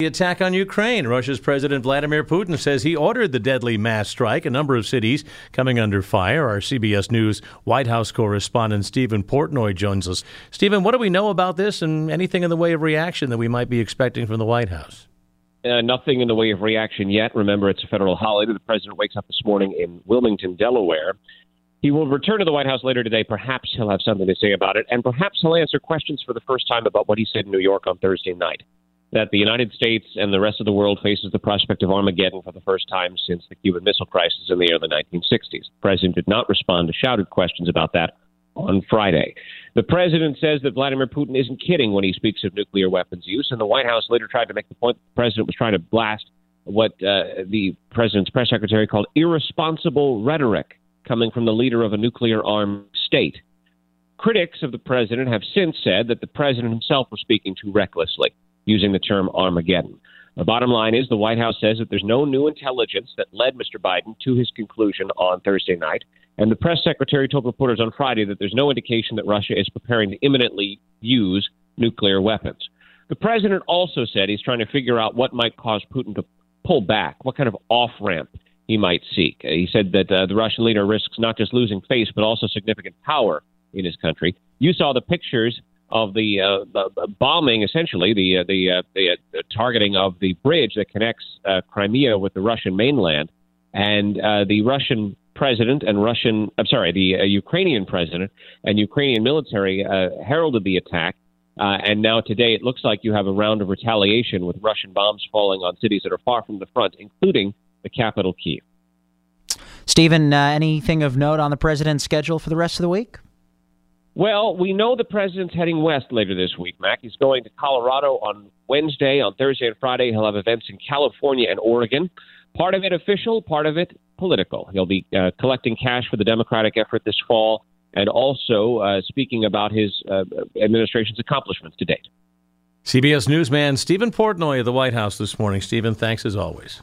The attack on Ukraine. Russia's President Vladimir Putin says he ordered the deadly mass strike. A number of cities coming under fire. Our CBS News White House correspondent Stephen Portnoy joins us. Stephen, what do we know about this and anything in the way of reaction that we might be expecting from the White House? Uh, nothing in the way of reaction yet. Remember, it's a federal holiday. The president wakes up this morning in Wilmington, Delaware. He will return to the White House later today. Perhaps he'll have something to say about it, and perhaps he'll answer questions for the first time about what he said in New York on Thursday night that the United States and the rest of the world faces the prospect of Armageddon for the first time since the Cuban Missile Crisis in the early 1960s. The president did not respond to shouted questions about that on Friday. The president says that Vladimir Putin isn't kidding when he speaks of nuclear weapons use, and the White House later tried to make the point that the president was trying to blast what uh, the president's press secretary called irresponsible rhetoric coming from the leader of a nuclear armed state. Critics of the president have since said that the president himself was speaking too recklessly using the term Armageddon. The bottom line is the White House says that there's no new intelligence that led Mr. Biden to his conclusion on Thursday night. And the press secretary told reporters on Friday that there's no indication that Russia is preparing to imminently use nuclear weapons. The president also said he's trying to figure out what might cause Putin to pull back, what kind of off ramp he might seek. He said that uh, the Russian leader risks not just losing face, but also significant power in his country. You saw the pictures of the, uh, the bombing, essentially the uh, the, uh, the, uh, targeting of the bridge that connects uh, Crimea with the Russian mainland, and uh, the Russian president and Russian, I'm sorry, the Ukrainian president and Ukrainian military heralded the attack. and now today, it looks like you have a round of retaliation with Russian bombs falling on cities that are far from the front, including the capital, Kiev. Stephen, anything of note on the president's schedule for the rest of the week? Well, we know the president's heading west later this week, Mac. He's going to Colorado on Wednesday. On Thursday and Friday, he'll have events in California and Oregon. Part of it official, part of it political. He'll be uh, collecting cash for the Democratic effort this fall and also uh, speaking about his uh, administration's accomplishments to date. CBS Newsman Stephen Portnoy of the White House this morning. Stephen, thanks as always.